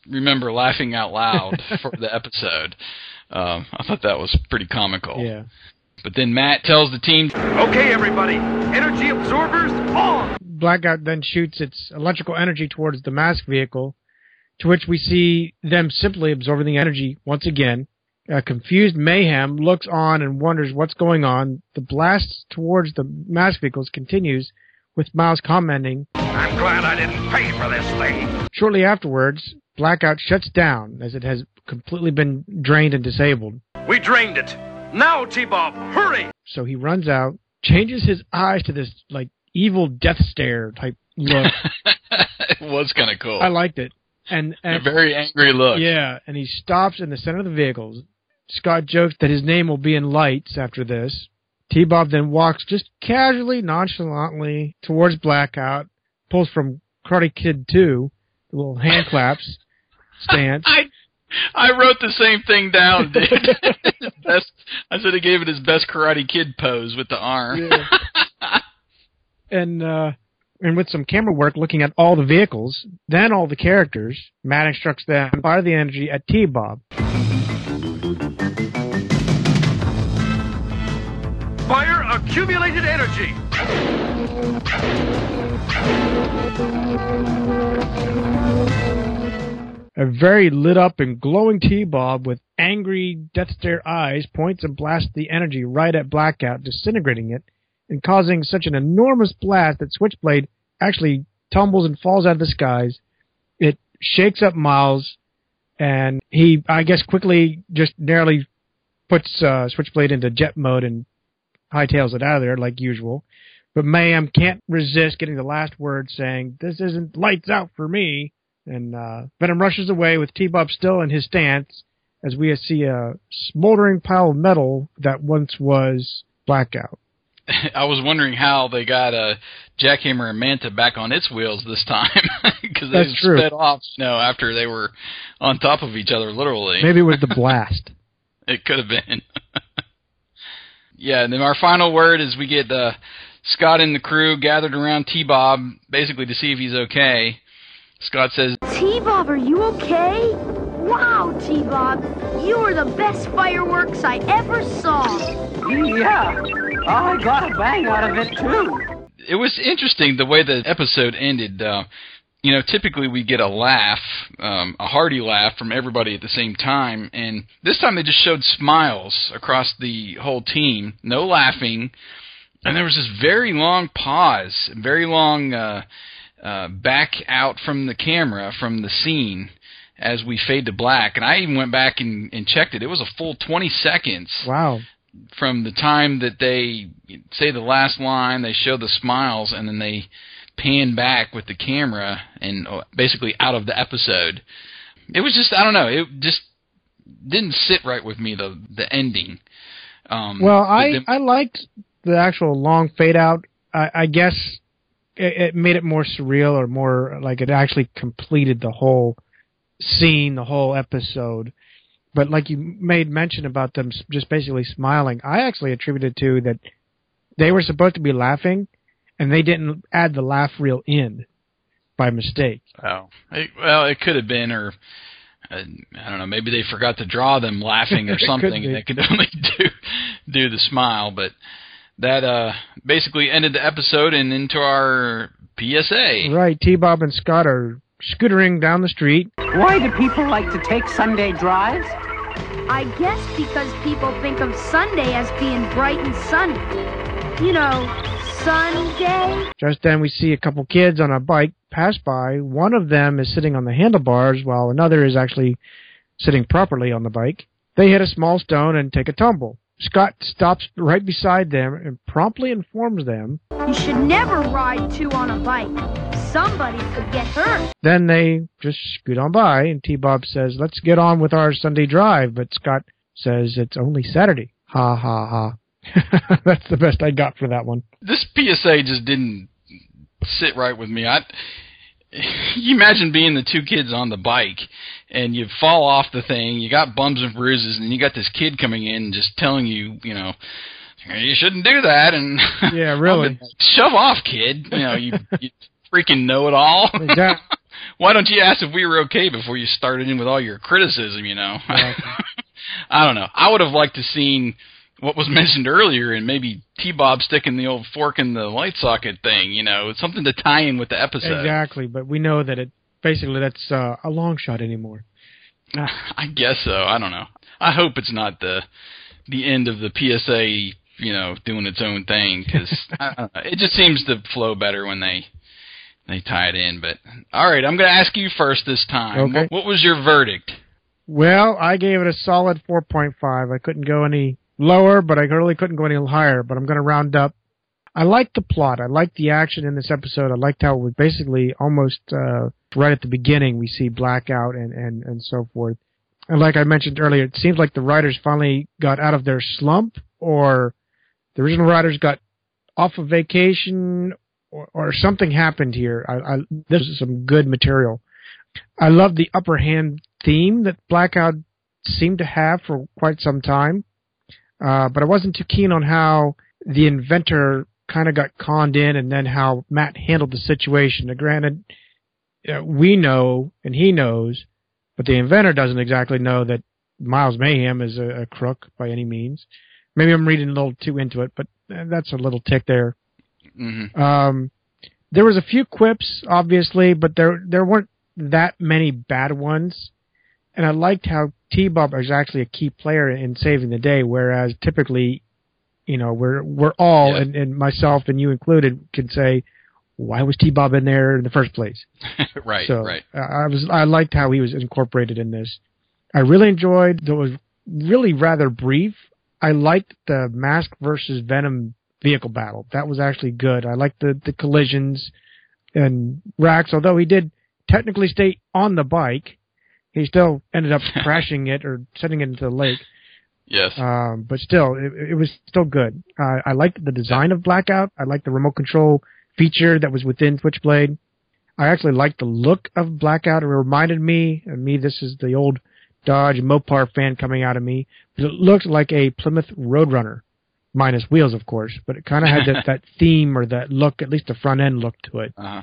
remember laughing out loud for the episode. Um, I thought that was pretty comical. Yeah. But then Matt tells the team, Okay, everybody. Energy absorbers on. Blackout then shoots its electrical energy towards the mask vehicle, to which we see them simply absorbing the energy once again. A confused Mayhem looks on and wonders what's going on. The blast towards the mask vehicles continues, with Miles commenting. I'm glad I didn't pay for this thing. Shortly afterwards, Blackout shuts down as it has completely been drained and disabled. We drained it. Now, T-Bob, hurry! So he runs out, changes his eyes to this like evil death stare type look. it was kind of cool. I liked it. And, a and very angry look. Yeah, and he stops in the center of the vehicles. Scott jokes that his name will be in lights after this. T Bob then walks just casually, nonchalantly towards Blackout, pulls from Karate Kid 2, the little hand claps stance. I I wrote the same thing down, dude. Best, I said he gave it his best Karate Kid pose with the arm. and uh and with some camera work looking at all the vehicles, then all the characters, Matt instructs them to fire the energy at T Bob. Accumulated energy. A very lit up and glowing T Bob with angry death stare eyes points and blasts the energy right at Blackout, disintegrating it and causing such an enormous blast that Switchblade actually tumbles and falls out of the skies. It shakes up Miles and he, I guess, quickly just narrowly puts uh, Switchblade into jet mode and hightails it out of there like usual. But Mayhem can't resist getting the last word saying, This isn't lights out for me. And uh, Venom rushes away with T Bob still in his stance as we see a smoldering pile of metal that once was Blackout. I was wondering how they got uh, Jackhammer and Manta back on its wheels this time because they That's true. sped off, you know, after they were on top of each other, literally. Maybe it was the blast. It could have been. Yeah, and then our final word is we get uh, Scott and the crew gathered around T Bob, basically to see if he's okay. Scott says, T-Bob, are you okay? Wow, T-Bob, you are the best fireworks I ever saw. Yeah, I got a bang out of it too. it was interesting the way the episode ended. Uh, you know, typically we get a laugh, um, a hearty laugh from everybody at the same time, and this time they just showed smiles across the whole team. No laughing, and there was this very long pause, very long uh, uh, back out from the camera from the scene as we fade to black. And I even went back and, and checked it. It was a full 20 seconds Wow. from the time that they say the last line, they show the smiles, and then they pan back with the camera and uh, basically out of the episode. It was just I don't know. It just didn't sit right with me the the ending. Um, Well, I then- I liked the actual long fade out. I, I guess it, it made it more surreal or more like it actually completed the whole scene, the whole episode. But like you made mention about them just basically smiling, I actually attributed to that they were supposed to be laughing, and they didn't add the laugh reel in by mistake. Oh, it, well, it could have been, or uh, I don't know. Maybe they forgot to draw them laughing or something, and they could only do do the smile, but that uh, basically ended the episode and into our PSA. Right, T Bob and Scott are scootering down the street. Why do people like to take Sunday drives? I guess because people think of Sunday as being bright and sunny. You know, Sunday. Just then, we see a couple kids on a bike pass by. One of them is sitting on the handlebars, while another is actually sitting properly on the bike. They hit a small stone and take a tumble. Scott stops right beside them and promptly informs them. You should never ride two on a bike. Somebody could get hurt. Then they just scoot on by, and T Bob says, Let's get on with our Sunday drive. But Scott says, It's only Saturday. Ha ha ha. That's the best I got for that one. This PSA just didn't sit right with me. I you imagine being the two kids on the bike and you fall off the thing, you got bumps and bruises, and you got this kid coming in and just telling you, you know, you shouldn't do that, and yeah, really, shove off, kid. You know, you, you freaking know it all. Exactly. Why don't you ask if we were okay before you started in with all your criticism? You know, I don't know. I would have liked to seen what was mentioned earlier, and maybe T Bob sticking the old fork in the light socket thing. You know, something to tie in with the episode. Exactly, but we know that it basically that's uh, a long shot anymore. I guess so. I don't know. I hope it's not the the end of the PSA. You know, doing its own thing because it just seems to flow better when they they tie it in. But all right, I'm going to ask you first this time. Okay. What, what was your verdict? Well, I gave it a solid 4.5. I couldn't go any lower, but I really couldn't go any higher. But I'm going to round up. I liked the plot. I liked the action in this episode. I liked how it was basically almost uh, right at the beginning we see blackout and and and so forth. And like I mentioned earlier, it seems like the writers finally got out of their slump, or the original writers got off of vacation, or, or something happened here. I, I, this is some good material. I love the upper hand theme that Blackout seemed to have for quite some time, uh, but I wasn't too keen on how the inventor kind of got conned in, and then how Matt handled the situation. Now, granted, uh, we know and he knows, but the inventor doesn't exactly know that Miles Mayhem is a, a crook by any means. Maybe I'm reading a little too into it, but uh, that's a little tick there. Mm-hmm. Um, there was a few quips, obviously, but there there weren't that many bad ones. And I liked how T-Bob is actually a key player in saving the day, whereas typically, you know, we're we're all Yeah. and, and myself and you included can say, why was T-Bob in there in the first place? right, so right. I was I liked how he was incorporated in this. I really enjoyed. Though it was really rather brief. I liked the Mask versus Venom vehicle battle. That was actually good. I liked the the collisions and Rax. Although he did technically stay on the bike, he still ended up crashing it or sending it into the lake. Yes. Um, but still, it, it was still good. Uh, I liked the design of Blackout. I liked the remote control feature that was within Switchblade. I actually liked the look of Blackout. It reminded me, and me, this is the old Dodge Mopar fan coming out of me, but it looked like a Plymouth Roadrunner, minus wheels, of course. But it kind of had that, that theme or that look, at least the front end look to it. Uh-huh.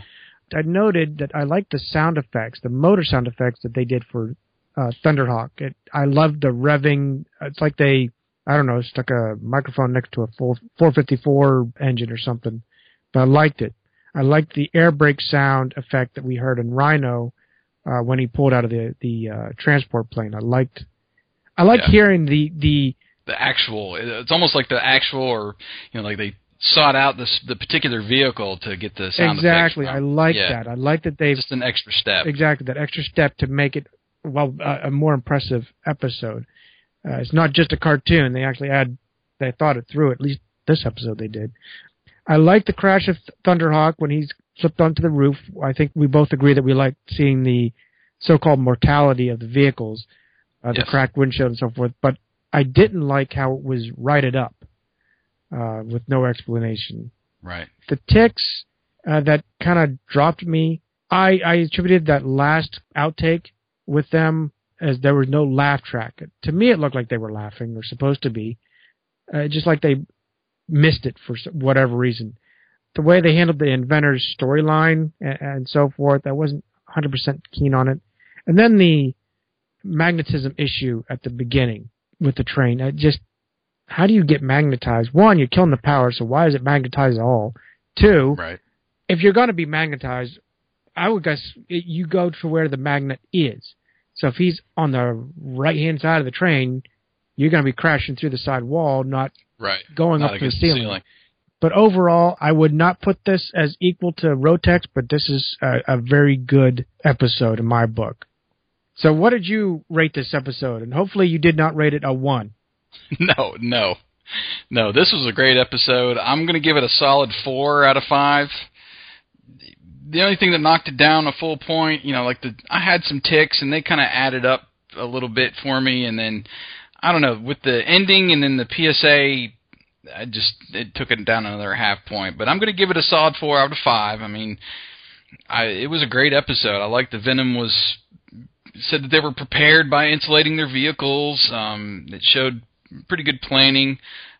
I noted that I liked the sound effects, the motor sound effects that they did for uh, Thunderhawk. It, I loved the revving. It's like they, I don't know, stuck a microphone next to a full 454 engine or something. But I liked it. I liked the air brake sound effect that we heard in Rhino uh, when he pulled out of the the uh, transport plane. I liked, I liked Yeah. hearing the the the actual it's almost like the actual or you know like they sought out this the particular vehicle to get the sound exactly. I like Yeah. that. I like that they've just an extra step exactly that extra step to make it well a, a more impressive episode. Uh, it's not just a cartoon; they actually add they thought it through. At least this episode they did. I like the crash of Thunderhawk when he's flipped onto the roof. I think we both agree that we like seeing the so-called mortality of the vehicles, uh, the Yes. cracked windshield and so forth. But I didn't like how it was righted up uh, with no explanation right the ticks uh, that kind of dropped me. I, I attributed that last outtake with them as there was no laugh track. To me, it looked like they were laughing or supposed to be, uh, just like they missed it for whatever reason. The way they handled the inventor's storyline and, and so forth, I wasn't 100% keen on it. And then the magnetism issue at the beginning with the train, I just how do you get magnetized? One, you're killing the power, so why is it magnetized at all? Two, Right. if you're going to be magnetized, I would guess it, you go to where the magnet is. So if he's on the right hand side of the train, you're going to be crashing through the side wall, not Right. going Not up to the against ceiling. But overall, I would not put this as equal to Rotex, but this is a, a very good episode in my book. So what did you rate this episode? And hopefully you did not rate it a one. No, no, no. This was a great episode. I'm going to give it a solid four out of five. The only thing that knocked it down a full point, you know, like the I had some ticks and they kind of added up a little bit for me, and then I don't know with the ending and then the PSA. I just it took it down another half point, but I'm going to give it a solid four out of five. I mean, I it was a great episode. I like the Venom was said that they were prepared by insulating their vehicles. Um, it showed pretty good planning.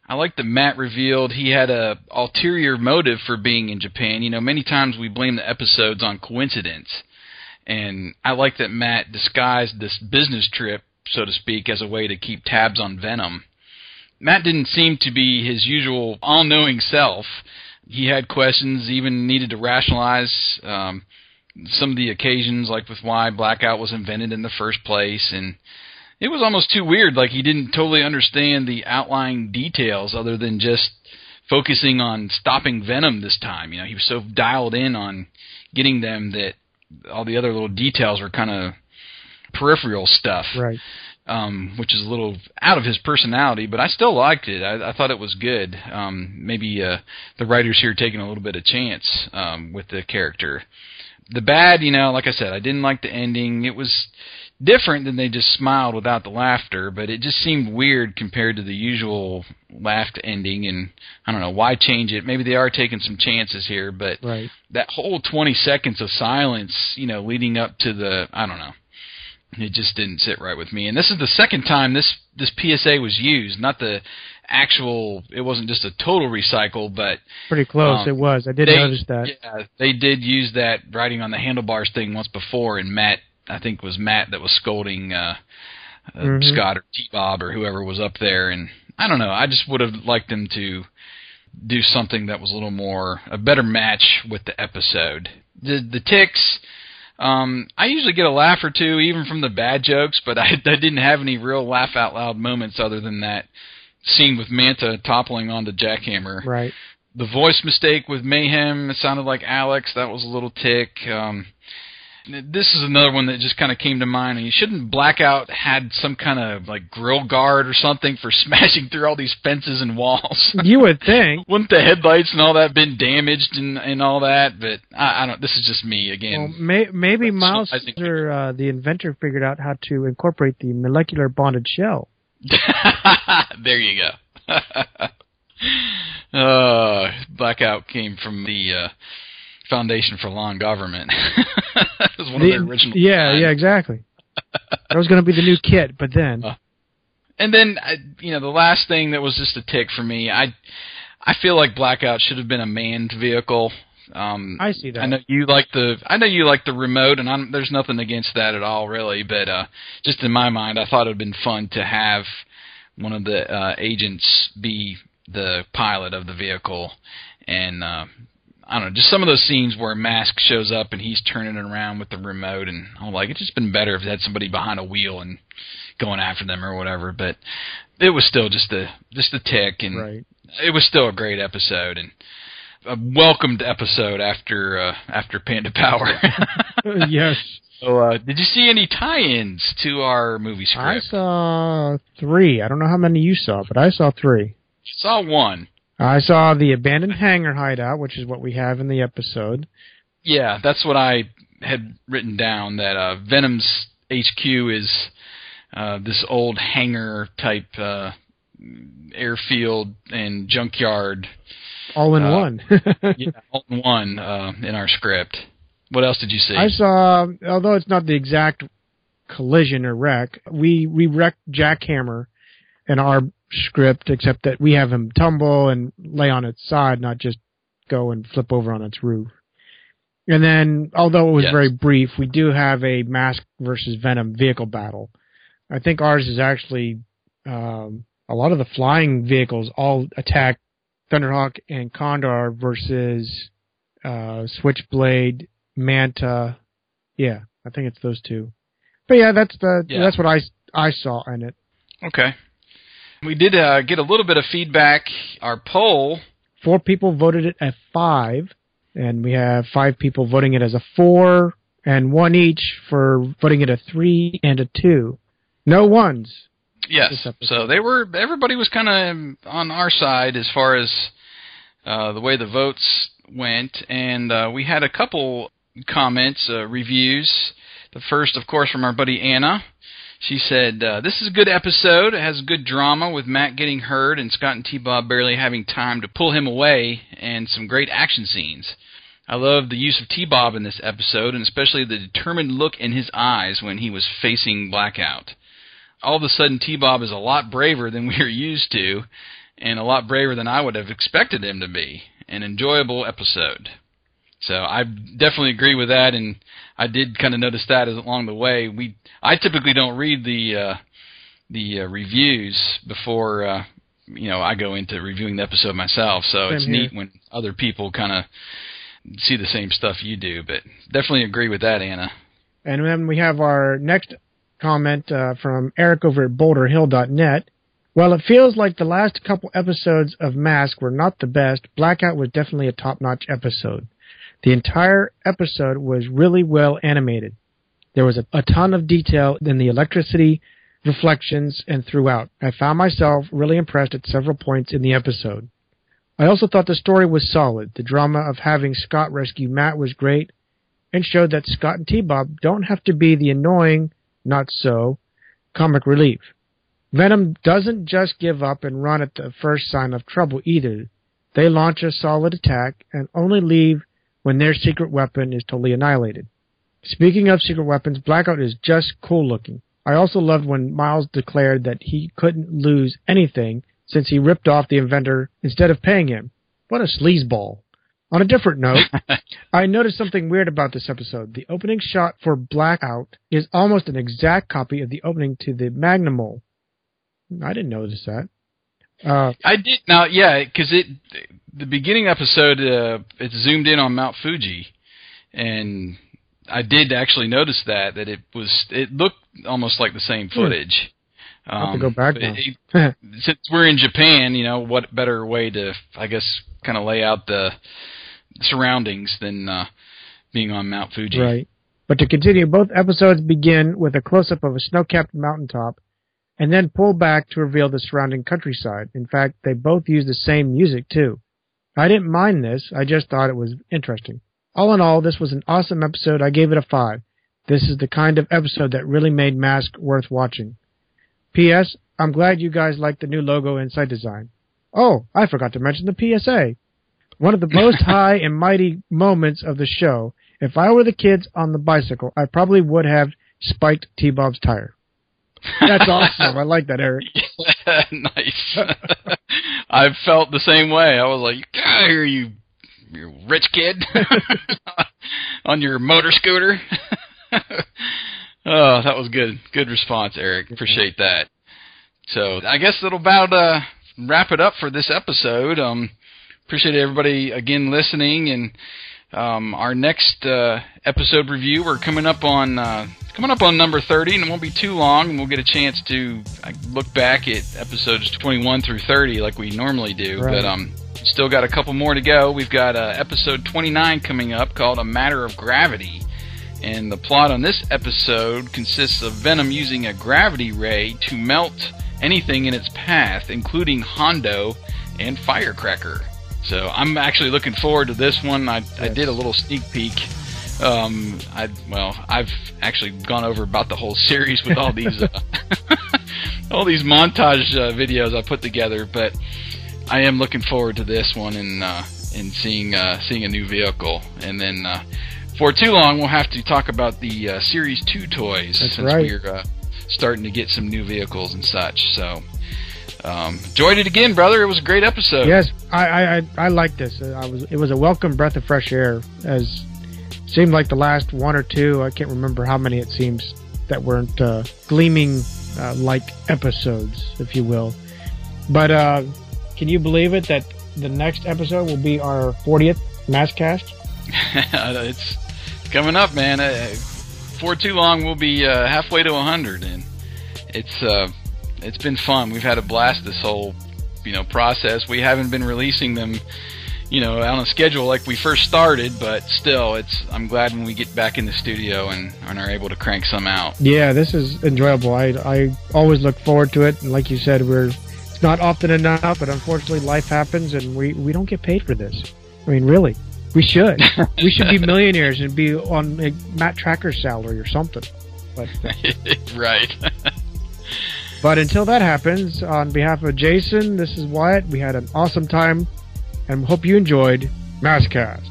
I like that Matt revealed he had a ulterior motive for being in Japan. You know, many times we blame the episodes on coincidence, and I like that Matt disguised this business trip, so to speak, as a way to keep tabs on Venom. Matt didn't seem to be his usual all-knowing self. He had questions, even needed to rationalize um, some of the occasions, like with why Blackout was invented in the first place, and it was almost too weird. Like he didn't totally understand the outlying details, other than just focusing on stopping Venom this time. You know, he was so dialed in on getting them that all the other little details were kind of peripheral stuff Right. um, which is a little out of his personality, but I still liked it. I, I thought it was good. Um, maybe uh, the writers here taking a little bit of chance um, with the character. The bad, you know, like I said, I didn't like the ending. It was different than they just smiled without the laughter, but it just seemed weird compared to the usual laughed ending. And I don't know why change it. Maybe they are taking some chances here, but Right. that whole 20 seconds of silence, you know, leading up to the, I don't know. It just didn't sit right with me. And this is the second time this this PSA was used, not the actual it wasn't just a total recycle, but Pretty close. Um, it was. I did they- notice that. yeah, they did use that writing on the handlebars thing once before and Matt I think it was Matt that was scolding uh, uh Mhm. Scott or T Bob or whoever was up there and I don't know, I just would have liked them to do something that was a little more a better match with the episode. The the ticks um, I usually get a laugh or two, even from the bad jokes, but I, I didn't have any real laugh out loud moments other than that scene with Manta toppling onto the Jackhammer. Right. The voice mistake with Mayhem, it sounded like Alex. That was a little tick. Um, this is another one that just kind of came to mind. And you shouldn't Blackout had some kind of like grill guard or something for smashing through all these fences and walls. You would think. Wouldn't the headlights and all that been damaged and and all that? But I, I don't. This is just me Well, again. may, maybe Miles, I think- or, uh, the inventor, figured out how to incorporate the molecular bonded shell. there you go. uh, Blackout came from the uh, Foundation for Law and Government. it was one The- of the original. yeah, designs. yeah, exactly. that was going to be the new KITT, but then Uh, And then, I- you know, the last thing that was just a tick for me, I, I feel like Blackout should have been a manned vehicle. Um, I see that. I know you like the, I know you like the remote, and I'm, there's nothing against that at all, really. But uh, just in my mind, I thought it'd been fun to have one of the uh, agents be the pilot of the vehicle, and uh, I don't know, just some of those scenes where Mask shows up and he's turning it around with the remote, and I'm like, it's just been better if it had somebody behind a wheel and going after them or whatever. But it was still just a just a tick, and right. it was still a great episode and a welcomed episode after uh, after Panda Power. yes. So, uh, did you see any tie-ins to our movie script? I saw three. I don't know how many you saw, but I saw three. Saw one. I saw the abandoned hangar hideout, which is what we have in the episode. Yeah, that's what I had written down. That uh, Venom's HQ is uh, this old hangar type uh, airfield and junkyard. All in Uh, one. yeah, all in one uh, in our script. What else did you see? I saw, although it's not the exact collision or wreck, we we wrecked Jackhammer and our script, except that we have him tumble and lay on its side, not just go and flip over on its roof. And then, although it was Yes. very brief, we do have a Mask versus Venom vehicle battle. I think ours is actually um, a lot of the flying vehicles all attack Thunderhawk and Condor versus uh, Switchblade, Manta. Yeah, I think it's those two. But yeah, that's the Yeah. that's what I I saw in it. Okay. We did uh, get a little bit of feedback. Our poll. Four people voted it a five, and we have five people voting it as a four, and one each for voting it a three and a two. No ones. Yes. So they were. Everybody was kind of on our side as far as uh, the way the votes went, and uh, we had a couple comments, uh, reviews. The first, of course, from our buddy Anna. She said, uh, "This is a good episode. It has good drama with Matt getting hurt and Scott and T-Bob barely having time to pull him away, and some great action scenes." I love the use of T-Bob in this episode, and especially the determined look in his eyes when he was facing Blackout all of a sudden T-Bob is a lot braver than we are used to, and a lot braver than I would have expected him to be. An enjoyable episode. So I definitely agree with that, and I did kind of notice that as along the way. We I typically don't read the uh, the uh, reviews before uh, you know I go into reviewing the episode myself. So Same it's here. neat when other people kind of see the same stuff you do. But definitely agree with that, Anna. And then we have our next comment uh, from Eric over at BoulderHill.net. While it feels like the last couple episodes of Mask were not the best, Blackout was definitely a top-notch episode. The entire episode was really well animated. There was a, a ton of detail in the electricity, reflections, and throughout. I found myself really impressed at several points in the episode. I also thought the story was solid. The drama of having Scott rescue Matt was great and showed that Scott and T-Bob don't have to be the annoying, not so, comic relief. Venom doesn't just give up and run at the first sign of trouble either. They launch a solid attack and only leave when their secret weapon is totally annihilated. Speaking of secret weapons, Blackout is just cool looking. I also loved when Miles declared that he couldn't lose anything since he ripped off the inventor instead of paying him. What a sleazeball. On a different note, I noticed something weird about this episode. The opening shot for Blackout is almost an exact copy of the opening to the Magnamole. I didn't notice that. Uh, I did now, yeah, because it the beginning episode uh, it zoomed in on Mount Fuji, and I did actually notice that that it was it looked almost like the same footage. I'll have to go back but now. it- since we're in Japan, you know, what better way to I guess kind of lay out the surroundings than uh, being on Mount Fuji? Right. But to continue, both episodes begin with a close-up of a snow-capped mountaintop and then pull back to reveal the surrounding countryside. In fact, they both use the same music too. I didn't mind this, I just thought it was interesting. All in all, this was an awesome episode. I gave it a 5. This is the kind of episode that really made Mask worth watching. P.S. I'm glad you guys like the new logo and site design. Oh, I forgot to mention the PSA. One of the most high and mighty moments of the show. If I were the kids on the bicycle, I probably would have spiked T-Bob's tire. That's awesome. I like that, Eric. nice. I felt the same way. I was like, "Get out of here, you, you rich kid, on your motor scooter." oh, that was good. Good response, Eric. Appreciate that. So I guess that'll about uh, wrap it up for this episode. Um, appreciate everybody again listening, and um, our next uh, episode review we're coming up on uh, coming up on number 30 and it won't be too long and we'll get a chance to uh, look back at episodes 21 through 30 like we normally do Right. but um still got a couple more to go we've got uh, episode 29 coming up called a matter of gravity and the plot on this episode consists of Venom using a gravity ray to melt anything in its path, including Hondo and Firecracker. So I'm actually looking forward to this one. I, I did a little sneak peek. Um, I well, I've actually gone over about the whole series with all these uh, all these montage uh, videos I put together, but I am looking forward to this one and uh, and seeing uh, seeing a new vehicle. And then uh, for too long, we'll have to talk about the uh, Series Two toys That's since right. we're uh, starting to get some new vehicles and such. So. Um, enjoyed it again, brother. It was a great episode. Yes, I I I, I like this. Uh, I was it was a welcome breath of fresh air. As seemed like the last one or two. I can't remember how many it seems that weren't uh, gleaming uh, like episodes, if you will. But uh, can you believe it that the next episode will be our 40th Maskcast? it's coming up, man. Uh, for too long, we'll be uh, halfway to 100, and it's uh, it's been fun. We've had a blast this whole you know process. We haven't been releasing them you know on a schedule like we first started, but still, it's I'm glad when we get back in the studio and, and are able to crank some out. Yeah, this is enjoyable. I I always look forward to it, and like you said, we're it's not often enough, but unfortunately, life happens, and we we don't get paid for this. I mean, really, we should. we should be millionaires and be on a Matt Tracker's salary or something. But right. But until that happens, on behalf of Jason, this is Wyatt. We had an awesome time and hope you enjoyed Maskcast.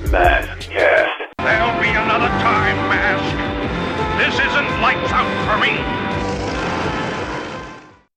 Maskcast.